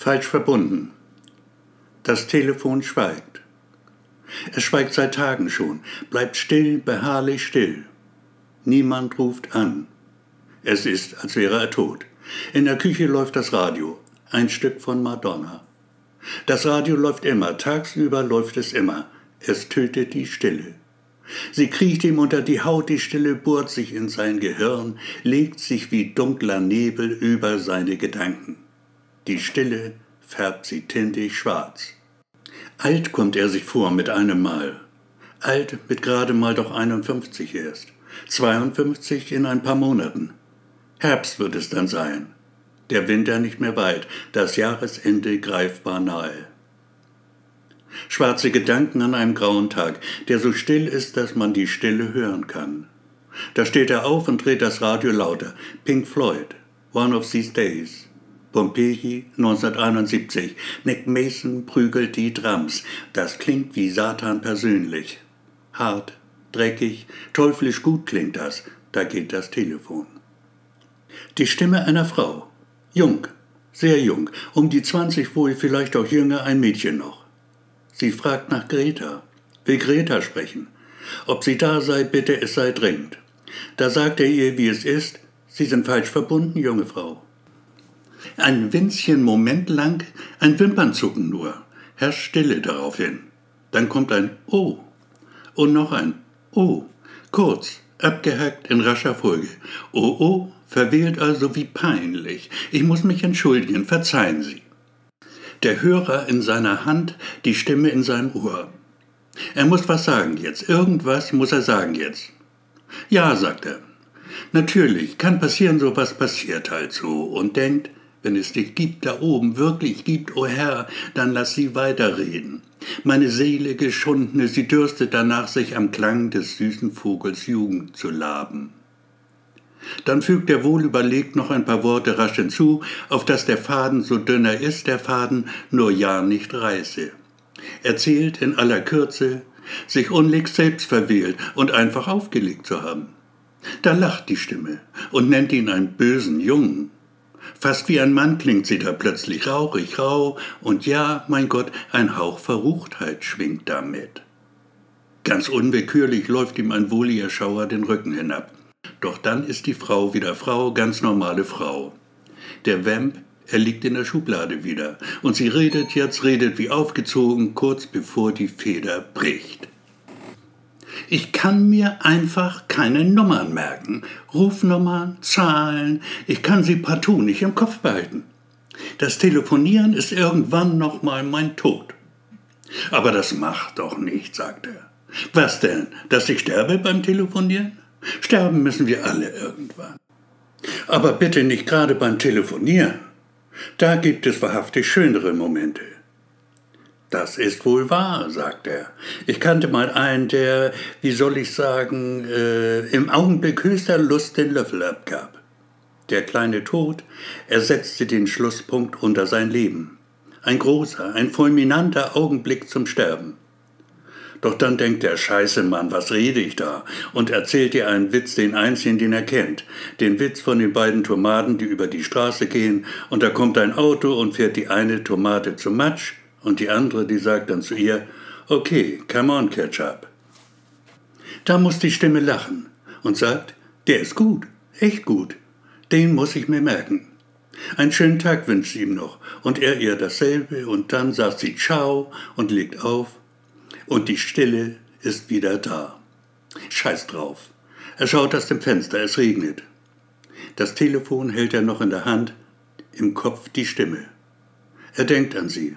Falsch verbunden. Das Telefon schweigt. Es schweigt seit Tagen schon, bleibt still, beharrlich still. Niemand ruft an. Es ist, als wäre er tot. In der Küche läuft das Radio, ein Stück von Madonna. Das Radio läuft immer, tagsüber läuft es immer. Es tötet die Stille. Sie kriecht ihm unter die Haut, die Stille bohrt sich in sein Gehirn, legt sich wie dunkler Nebel über seine Gedanken. Die Stille färbt sie tintig schwarz. Alt kommt er sich vor mit einem Mal. Alt mit gerade mal doch 51 erst. 52 in ein paar Monaten. Herbst wird es dann sein. Der Winter nicht mehr weit, das Jahresende greifbar nahe. Schwarze Gedanken an einem grauen Tag, der so still ist, dass man die Stille hören kann. Da steht er auf und dreht das Radio lauter. Pink Floyd, One of These Days. Pompeji 1971. Nick Mason prügelt die Drums. Das klingt wie Satan persönlich. Hart, dreckig, teuflisch gut klingt das. Da geht das Telefon. Die Stimme einer Frau. Jung, sehr jung, um die 20 wohl, vielleicht auch jünger, ein Mädchen noch. Sie fragt nach Greta, will Greta sprechen. Ob sie da sei, bitte, es sei dringend. Da sagt er ihr, wie es ist, Sie sind falsch verbunden, junge Frau. Ein winzchen Moment lang, ein Wimpernzucken nur, herrscht Stille daraufhin. Dann kommt ein Oh und noch ein Oh, kurz, abgehackt in rascher Folge. Oh, oh, verwählt also wie peinlich. Ich muss mich entschuldigen, verzeihen Sie. Der Hörer in seiner Hand, die Stimme in seinem Ohr. Er muss was sagen jetzt, irgendwas muss er sagen jetzt. Ja, sagt er. Natürlich, kann passieren, so was passiert halt so. Und denkt, wenn es dich gibt da oben, wirklich gibt, o oh Herr, dann lass sie weiterreden. Meine Seele geschundene, sie dürstet danach, sich am Klang des süßen Vogels Jugend zu laben. Dann fügt er wohl überlegt noch ein paar Worte rasch hinzu, auf dass der Faden so dünner ist, der Faden nur ja nicht reiße. Erzählt in aller Kürze, sich unlängst selbst verwählt und einfach aufgelegt zu haben. Da lacht die Stimme und nennt ihn einen bösen Jungen. Fast wie ein Mann klingt sie da plötzlich rauchig, rau, und ja, mein Gott, ein Hauch Verruchtheit schwingt damit. Ganz unwillkürlich läuft ihm ein wohliger Schauer den Rücken hinab. Doch dann ist die Frau wieder Frau, ganz normale Frau. Der Vamp, er liegt in der Schublade wieder. Und sie redet jetzt, redet wie aufgezogen, kurz bevor die Feder bricht. Ich kann mir einfach keine Nummern merken. Rufnummern, Zahlen, ich kann sie partout nicht im Kopf behalten. Das Telefonieren ist irgendwann noch mal mein Tod. Aber das macht doch nichts, sagt er. Was denn, dass ich sterbe beim Telefonieren? Sterben müssen wir alle irgendwann. Aber bitte nicht gerade beim Telefonieren. Da gibt es wahrhaftig schönere Momente. Das ist wohl wahr, sagt er. Ich kannte mal einen, der, wie soll ich sagen, äh, im Augenblick höchster Lust den Löffel abgab. Der kleine Tod ersetzte den Schlusspunkt unter sein Leben. Ein großer, ein fulminanter Augenblick zum Sterben. Doch dann denkt er, scheiße Mann, was rede ich da? Und erzählt ihr einen Witz, den einzigen, den er kennt. Den Witz von den beiden Tomaten, die über die Straße gehen und da kommt ein Auto und fährt die eine Tomate zum Matsch und die andere, die sagt dann zu ihr, okay, come on, Ketchup. Da muss die Stimme lachen und sagt, der ist gut, echt gut, den muss ich mir merken. Einen schönen Tag wünscht sie ihm noch und er ihr dasselbe und dann sagt sie Ciao und legt auf und die Stille ist wieder da. Scheiß drauf. Er schaut aus dem Fenster, es regnet. Das Telefon hält er noch in der Hand, im Kopf die Stimme. Er denkt an sie.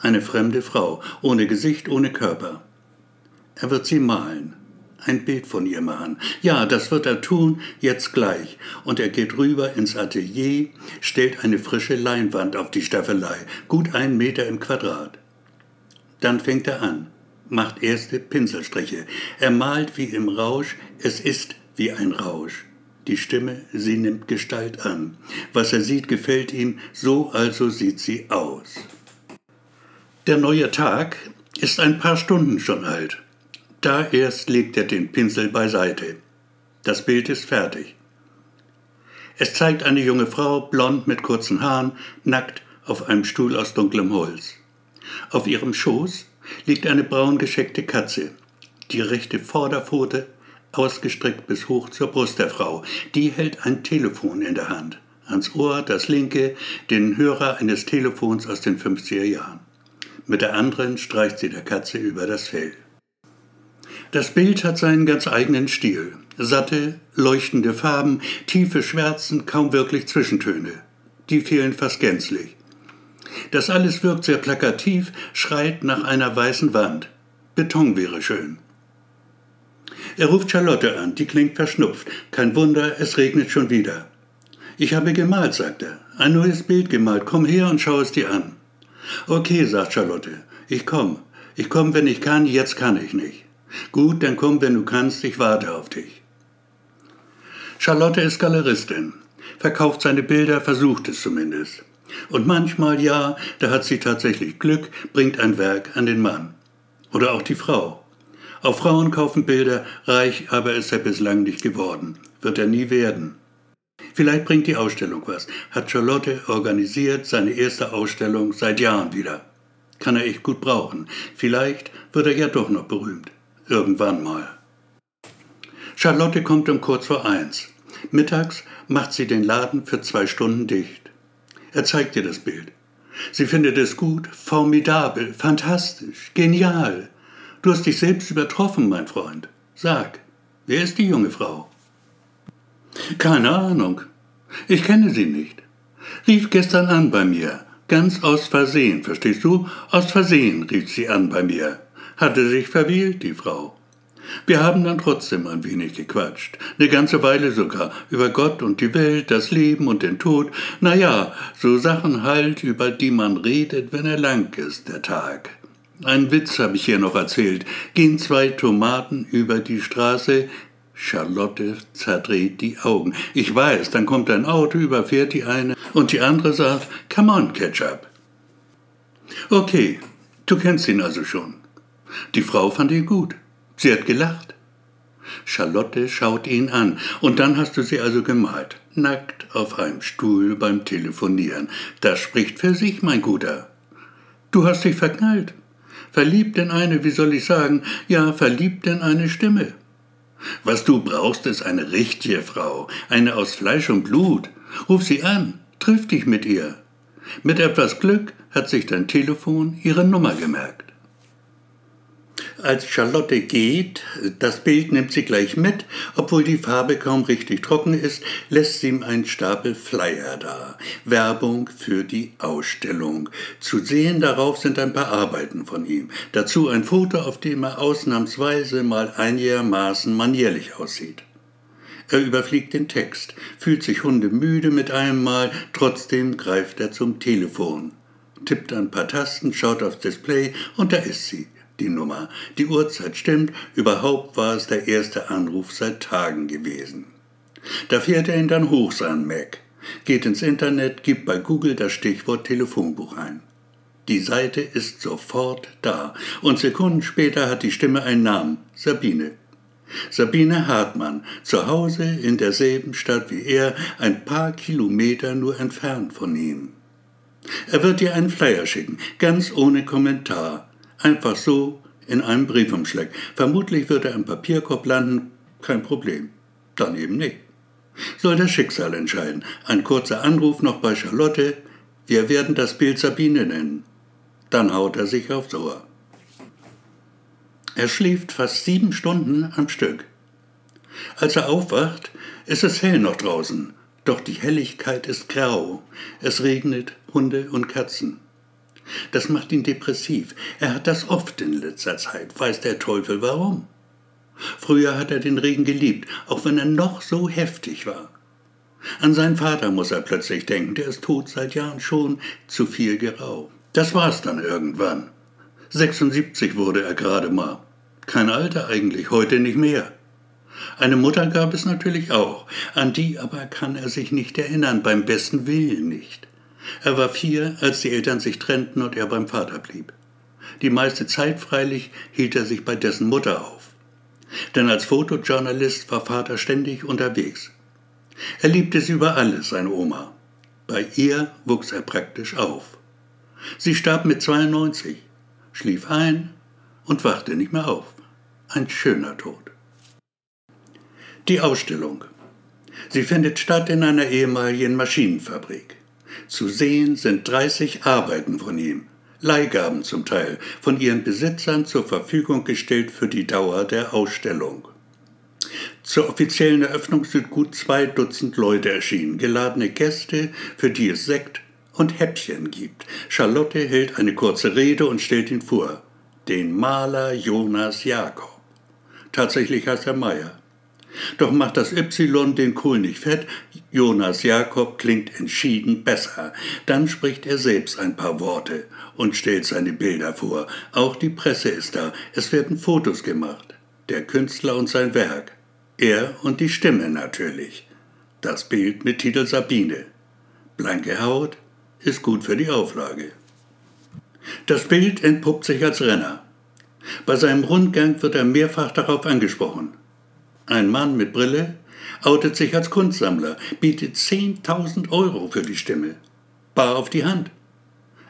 Eine fremde Frau, ohne Gesicht, ohne Körper. Er wird sie malen, ein Bild von ihr machen. Ja, das wird er tun, jetzt gleich. Und er geht rüber ins Atelier, stellt eine frische Leinwand auf die Staffelei, gut ein Meter im Quadrat. Dann fängt er an macht erste Pinselstriche. Er malt wie im Rausch, es ist wie ein Rausch. Die Stimme, sie nimmt Gestalt an. Was er sieht, gefällt ihm, so also sieht sie aus. Der neue Tag ist ein paar Stunden schon alt. Da erst legt er den Pinsel beiseite. Das Bild ist fertig. Es zeigt eine junge Frau, blond mit kurzen Haaren, nackt auf einem Stuhl aus dunklem Holz. Auf ihrem Schoß liegt eine braun gescheckte Katze, die rechte Vorderpfote ausgestreckt bis hoch zur Brust der Frau. Die hält ein Telefon in der Hand. Ans Ohr das linke, den Hörer eines Telefons aus den 50er Jahren. Mit der anderen streicht sie der Katze über das Fell. Das Bild hat seinen ganz eigenen Stil. Satte, leuchtende Farben, tiefe Schwärzen, kaum wirklich Zwischentöne. Die fehlen fast gänzlich. Das alles wirkt sehr plakativ, schreit nach einer weißen Wand. Beton wäre schön. Er ruft Charlotte an, die klingt verschnupft. Kein Wunder, es regnet schon wieder. Ich habe gemalt, sagt er. Ein neues Bild gemalt. Komm her und schau es dir an. Okay, sagt Charlotte. Ich komm. Ich komm, wenn ich kann, jetzt kann ich nicht. Gut, dann komm, wenn du kannst, ich warte auf dich. Charlotte ist Galeristin, verkauft seine Bilder, versucht es zumindest. Und manchmal, ja, da hat sie tatsächlich Glück, bringt ein Werk an den Mann. Oder auch die Frau. Auch Frauen kaufen Bilder, reich aber ist er bislang nicht geworden. Wird er nie werden. Vielleicht bringt die Ausstellung was. Hat Charlotte organisiert seine erste Ausstellung seit Jahren wieder. Kann er echt gut brauchen. Vielleicht wird er ja doch noch berühmt. Irgendwann mal. Charlotte kommt um kurz vor eins. Mittags macht sie den Laden für zwei Stunden dicht. Er zeigt ihr das Bild. Sie findet es gut, formidabel, fantastisch, genial. Du hast dich selbst übertroffen, mein Freund. Sag, wer ist die junge Frau? Keine Ahnung. Ich kenne sie nicht. Rief gestern an bei mir. Ganz aus Versehen, verstehst du? Aus Versehen rief sie an bei mir. Hatte sich verwählt, die Frau. Wir haben dann trotzdem ein wenig gequatscht. Eine ganze Weile sogar. Über Gott und die Welt, das Leben und den Tod. Na ja, so Sachen halt, über die man redet, wenn er lang ist, der Tag. Einen Witz habe ich hier noch erzählt. Gehen zwei Tomaten über die Straße. Charlotte zerdreht die Augen. Ich weiß, dann kommt ein Auto, überfährt die eine und die andere sagt, come on, Ketchup. Okay, du kennst ihn also schon. Die Frau fand ihn gut. Sie hat gelacht. Charlotte schaut ihn an. Und dann hast du sie also gemalt. Nackt auf einem Stuhl beim Telefonieren. Das spricht für sich, mein Guter. Du hast dich verknallt. Verliebt in eine, wie soll ich sagen, ja, verliebt in eine Stimme. Was du brauchst, ist eine richtige Frau, eine aus Fleisch und Blut. Ruf sie an, triff dich mit ihr. Mit etwas Glück hat sich dein Telefon ihre Nummer gemerkt. Als Charlotte geht, das Bild nimmt sie gleich mit, obwohl die Farbe kaum richtig trocken ist, lässt sie ihm einen Stapel Flyer da. Werbung für die Ausstellung. Zu sehen darauf sind ein paar Arbeiten von ihm. Dazu ein Foto, auf dem er ausnahmsweise mal einigermaßen manierlich aussieht. Er überfliegt den Text, fühlt sich hundemüde mit einem Mal, trotzdem greift er zum Telefon, tippt ein paar Tasten, schaut aufs Display und da ist sie die Nummer. Die Uhrzeit stimmt, überhaupt war es der erste Anruf seit Tagen gewesen. Da fährt er ihn dann hoch, sein Mac, geht ins Internet, gibt bei Google das Stichwort Telefonbuch ein. Die Seite ist sofort da und Sekunden später hat die Stimme einen Namen, Sabine. Sabine Hartmann, zu Hause in derselben Stadt wie er, ein paar Kilometer nur entfernt von ihm. Er wird ihr einen Flyer schicken, ganz ohne Kommentar, Einfach so in einem Briefumschlag. Vermutlich wird er im Papierkorb landen, kein Problem. Dann eben nicht. Soll das Schicksal entscheiden. Ein kurzer Anruf noch bei Charlotte. Wir werden das Bild Sabine nennen. Dann haut er sich aufs Ohr. Er schläft fast sieben Stunden am Stück. Als er aufwacht, ist es hell noch draußen, doch die Helligkeit ist grau. Es regnet Hunde und Katzen. Das macht ihn depressiv. Er hat das oft in letzter Zeit. Weiß der Teufel warum. Früher hat er den Regen geliebt, auch wenn er noch so heftig war. An seinen Vater muss er plötzlich denken, der ist tot seit Jahren schon, zu viel geraucht. Das war's dann irgendwann. 76 wurde er gerade mal. Kein Alter eigentlich, heute nicht mehr. Eine Mutter gab es natürlich auch, an die aber kann er sich nicht erinnern, beim besten Willen nicht. Er war vier, als die Eltern sich trennten und er beim Vater blieb. Die meiste Zeit freilich hielt er sich bei dessen Mutter auf. Denn als Fotojournalist war Vater ständig unterwegs. Er liebte sie über alles, seine Oma. Bei ihr wuchs er praktisch auf. Sie starb mit 92, schlief ein und wachte nicht mehr auf. Ein schöner Tod. Die Ausstellung. Sie findet statt in einer ehemaligen Maschinenfabrik. Zu sehen sind 30 Arbeiten von ihm, Leihgaben zum Teil, von ihren Besitzern zur Verfügung gestellt für die Dauer der Ausstellung. Zur offiziellen Eröffnung sind gut zwei Dutzend Leute erschienen, geladene Gäste, für die es Sekt und Häppchen gibt. Charlotte hält eine kurze Rede und stellt ihn vor. Den Maler Jonas Jakob. Tatsächlich heißt er Meier. Doch macht das Y den Kohl nicht fett. Jonas Jakob klingt entschieden besser. Dann spricht er selbst ein paar Worte und stellt seine Bilder vor. Auch die Presse ist da. Es werden Fotos gemacht. Der Künstler und sein Werk. Er und die Stimme natürlich. Das Bild mit Titel Sabine. Blanke Haut ist gut für die Auflage. Das Bild entpuppt sich als Renner. Bei seinem Rundgang wird er mehrfach darauf angesprochen. Ein Mann mit Brille outet sich als Kunstsammler, bietet 10.000 Euro für die Stimme. Bar auf die Hand.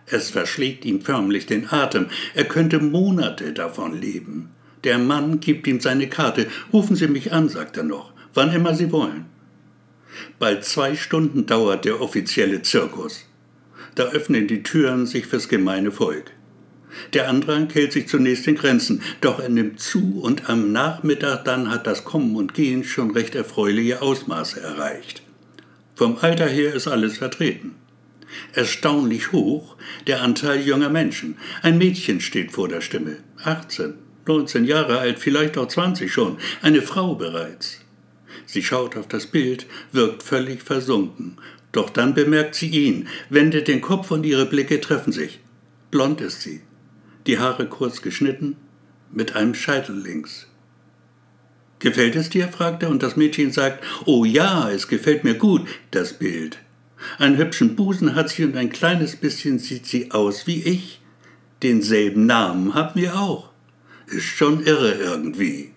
Es verschlägt ihm förmlich den Atem. Er könnte Monate davon leben. Der Mann gibt ihm seine Karte. Rufen Sie mich an, sagt er noch, wann immer Sie wollen. Bald zwei Stunden dauert der offizielle Zirkus. Da öffnen die Türen sich fürs gemeine Volk. Der Andrang hält sich zunächst in Grenzen, doch er nimmt zu und am Nachmittag dann hat das Kommen und Gehen schon recht erfreuliche Ausmaße erreicht. Vom Alter her ist alles vertreten. Erstaunlich hoch der Anteil junger Menschen. Ein Mädchen steht vor der Stimme, 18, 19 Jahre alt, vielleicht auch 20 schon, eine Frau bereits. Sie schaut auf das Bild, wirkt völlig versunken, doch dann bemerkt sie ihn, wendet den Kopf und ihre Blicke treffen sich. Blond ist sie, die Haare kurz geschnitten, mit einem Scheitel links. Gefällt es dir? fragt er, und das Mädchen sagt, oh ja, es gefällt mir gut, das Bild. Einen hübschen Busen hat sie und ein kleines bisschen sieht sie aus wie ich. Denselben Namen haben wir auch. Ist schon irre irgendwie.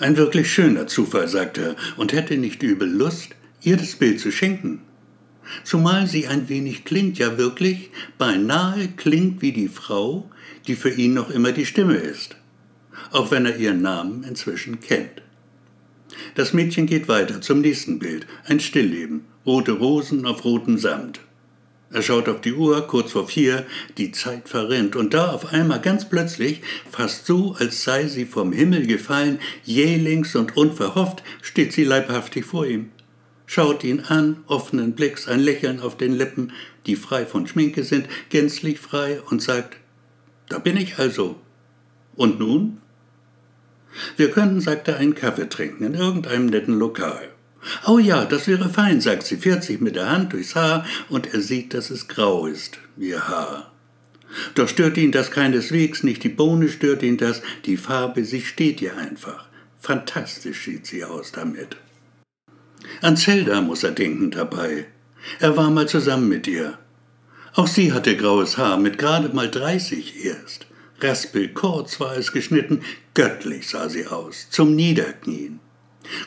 Ein wirklich schöner Zufall, sagt er, und hätte nicht übel Lust, ihr das Bild zu schenken zumal sie ein wenig klingt, ja wirklich, beinahe klingt wie die Frau, die für ihn noch immer die Stimme ist, auch wenn er ihren Namen inzwischen kennt. Das Mädchen geht weiter zum nächsten Bild, ein Stillleben, rote Rosen auf rotem Samt. Er schaut auf die Uhr, kurz vor vier, die Zeit verrinnt, und da auf einmal ganz plötzlich, fast so, als sei sie vom Himmel gefallen, jählings und unverhofft, steht sie leibhaftig vor ihm schaut ihn an, offenen Blicks, ein Lächeln auf den Lippen, die frei von Schminke sind, gänzlich frei, und sagt, da bin ich also. Und nun? Wir könnten, sagt er, einen Kaffee trinken in irgendeinem netten Lokal. Oh ja, das wäre fein, sagt sie, fährt sich mit der Hand durchs Haar, und er sieht, dass es grau ist, ihr Haar. Doch stört ihn das keineswegs, nicht die Bohne stört ihn das, die Farbe, sie steht ihr einfach. Fantastisch sieht sie aus damit. An Zelda muss er denken dabei. Er war mal zusammen mit ihr. Auch sie hatte graues Haar, mit gerade mal dreißig erst. Raspel kurz war es geschnitten, göttlich sah sie aus, zum Niederknien.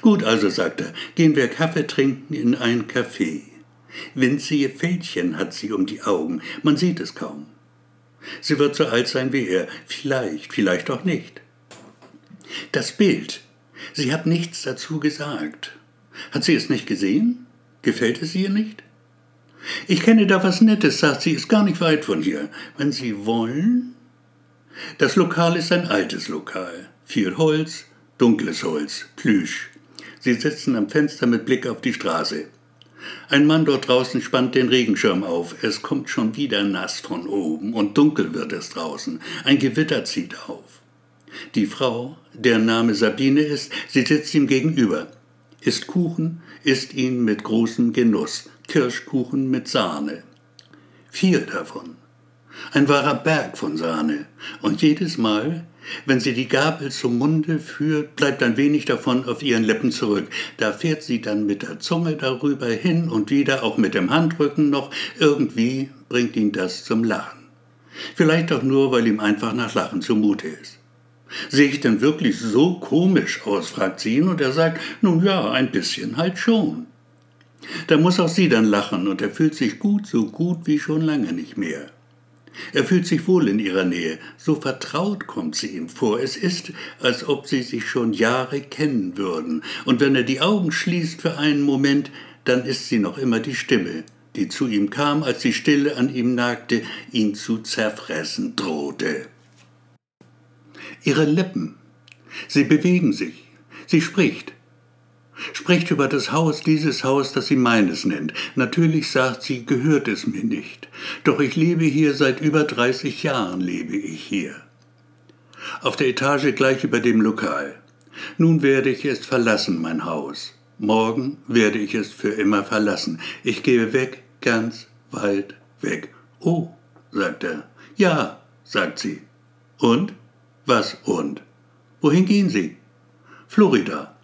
Gut also, sagt er, gehen wir Kaffee trinken in ein Café. Winzige Fältchen hat sie um die Augen, man sieht es kaum. Sie wird so alt sein wie er, vielleicht, vielleicht auch nicht. Das Bild, sie hat nichts dazu gesagt. Hat sie es nicht gesehen? Gefällt es ihr nicht? Ich kenne da was Nettes, sagt sie, ist gar nicht weit von hier. Wenn Sie wollen? Das Lokal ist ein altes Lokal. Viel Holz, dunkles Holz, Plüsch. Sie sitzen am Fenster mit Blick auf die Straße. Ein Mann dort draußen spannt den Regenschirm auf. Es kommt schon wieder nass von oben und dunkel wird es draußen. Ein Gewitter zieht auf. Die Frau, deren Name Sabine ist, sie sitzt ihm gegenüber isst Kuchen, isst ihn mit großem Genuss, Kirschkuchen mit Sahne. Vier davon. Ein wahrer Berg von Sahne. Und jedes Mal, wenn sie die Gabel zum Munde führt, bleibt ein wenig davon auf ihren Lippen zurück. Da fährt sie dann mit der Zunge darüber hin und wieder, auch mit dem Handrücken noch. Irgendwie bringt ihn das zum Lachen. Vielleicht auch nur, weil ihm einfach nach Lachen zumute ist. Sehe ich denn wirklich so komisch aus? fragt sie ihn und er sagt, nun ja, ein bisschen halt schon. Da muss auch sie dann lachen und er fühlt sich gut, so gut wie schon lange nicht mehr. Er fühlt sich wohl in ihrer Nähe, so vertraut kommt sie ihm vor. Es ist, als ob sie sich schon Jahre kennen würden, und wenn er die Augen schließt für einen Moment, dann ist sie noch immer die Stimme, die zu ihm kam, als die Stille an ihm nagte, ihn zu zerfressen drohte. Ihre Lippen, sie bewegen sich, sie spricht, spricht über das Haus, dieses Haus, das sie meines nennt. Natürlich sagt sie, gehört es mir nicht. Doch ich lebe hier, seit über 30 Jahren lebe ich hier. Auf der Etage gleich über dem Lokal. Nun werde ich es verlassen, mein Haus. Morgen werde ich es für immer verlassen. Ich gehe weg, ganz weit weg. Oh, sagt er. Ja, sagt sie. Und? Was und? Wohin gehen Sie? Florida.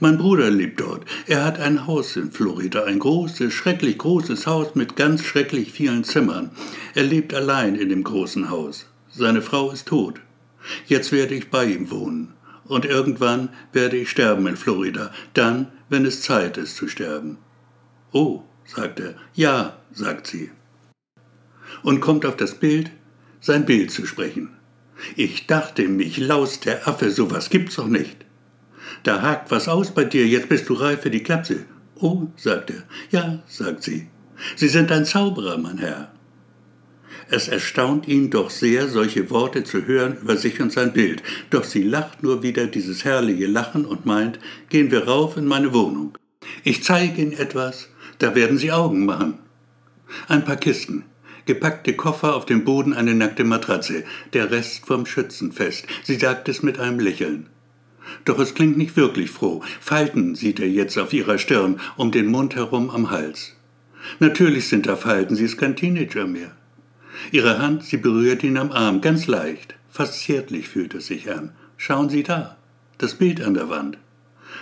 Mein Bruder lebt dort. Er hat ein Haus in Florida, ein großes, schrecklich großes Haus mit ganz schrecklich vielen Zimmern. Er lebt allein in dem großen Haus. Seine Frau ist tot. Jetzt werde ich bei ihm wohnen. Und irgendwann werde ich sterben in Florida, dann, wenn es Zeit ist zu sterben. Oh, sagt er. Ja, sagt sie. Und kommt auf das Bild, sein Bild zu sprechen. Ich dachte, mich laust der Affe, sowas gibt's doch nicht. Da hakt was aus bei dir, jetzt bist du reif für die Klapse. Oh, sagt er. Ja, sagt sie. Sie sind ein Zauberer, mein Herr. Es erstaunt ihn doch sehr, solche Worte zu hören über sich und sein Bild, doch sie lacht nur wieder dieses herrliche Lachen und meint, gehen wir rauf in meine Wohnung. Ich zeige Ihnen etwas, da werden Sie Augen machen. Ein paar Kisten, gepackte Koffer auf dem Boden eine nackte Matratze, der Rest vom Schützenfest. Sie sagt es mit einem Lächeln. Doch es klingt nicht wirklich froh. Falten sieht er jetzt auf ihrer Stirn, um den Mund herum am Hals. Natürlich sind da Falten, sie ist kein Teenager mehr. Ihre Hand, sie berührt ihn am Arm, ganz leicht, fast zärtlich fühlt es sich an. Schauen Sie da, das Bild an der Wand.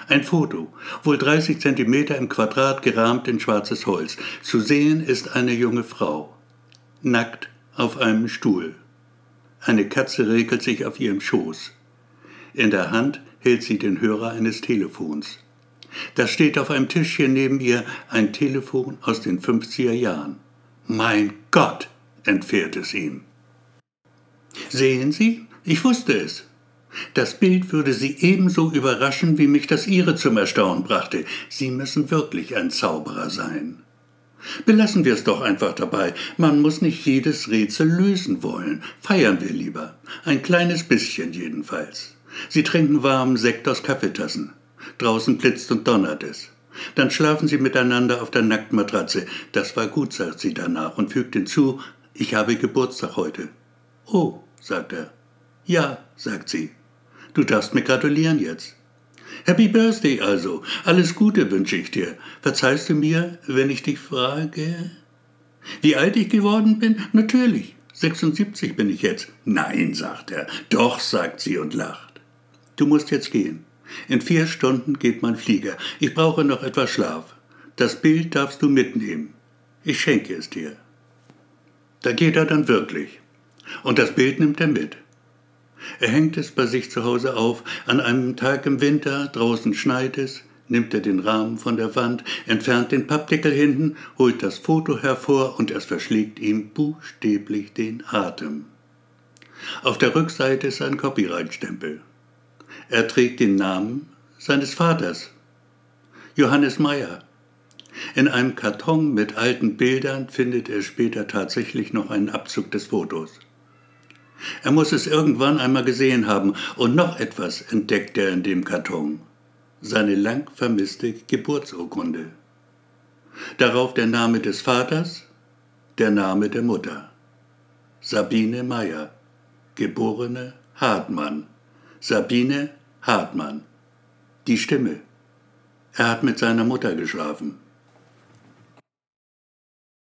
Ein Foto, wohl 30 Zentimeter im Quadrat gerahmt in schwarzes Holz. Zu sehen ist eine junge Frau, nackt auf einem Stuhl. Eine Katze regelt sich auf ihrem Schoß. In der Hand hält sie den Hörer eines Telefons. Da steht auf einem Tischchen neben ihr ein Telefon aus den 50er Jahren. Mein Gott, entfährt es ihm. Sehen Sie, ich wusste es. Das Bild würde Sie ebenso überraschen, wie mich das Ihre zum Erstaunen brachte. Sie müssen wirklich ein Zauberer sein. Belassen wir es doch einfach dabei. Man muss nicht jedes Rätsel lösen wollen. Feiern wir lieber. Ein kleines bisschen jedenfalls. Sie trinken warmen Sekt aus Kaffeetassen. Draußen blitzt und donnert es. Dann schlafen sie miteinander auf der nackten Matratze. Das war gut, sagt sie danach und fügt hinzu, ich habe Geburtstag heute. Oh, sagt er. Ja, sagt sie. Du darfst mir gratulieren jetzt. Happy Birthday also. Alles Gute wünsche ich dir. Verzeihst du mir, wenn ich dich frage? Wie alt ich geworden bin? Natürlich. 76 bin ich jetzt. Nein, sagt er. Doch, sagt sie und lacht. Du musst jetzt gehen. In vier Stunden geht mein Flieger. Ich brauche noch etwas Schlaf. Das Bild darfst du mitnehmen. Ich schenke es dir. Da geht er dann wirklich. Und das Bild nimmt er mit. Er hängt es bei sich zu Hause auf. An einem Tag im Winter, draußen schneit es, nimmt er den Rahmen von der Wand, entfernt den Pappdeckel hinten, holt das Foto hervor und es verschlägt ihm buchstäblich den Atem. Auf der Rückseite ist ein Copyright-Stempel. Er trägt den Namen seines Vaters, Johannes Meyer. In einem Karton mit alten Bildern findet er später tatsächlich noch einen Abzug des Fotos. Er muss es irgendwann einmal gesehen haben und noch etwas entdeckt er in dem Karton. Seine lang vermisste Geburtsurkunde. Darauf der Name des Vaters, der Name der Mutter. Sabine Meyer, geborene Hartmann. Sabine Hartmann. Die Stimme. Er hat mit seiner Mutter geschlafen.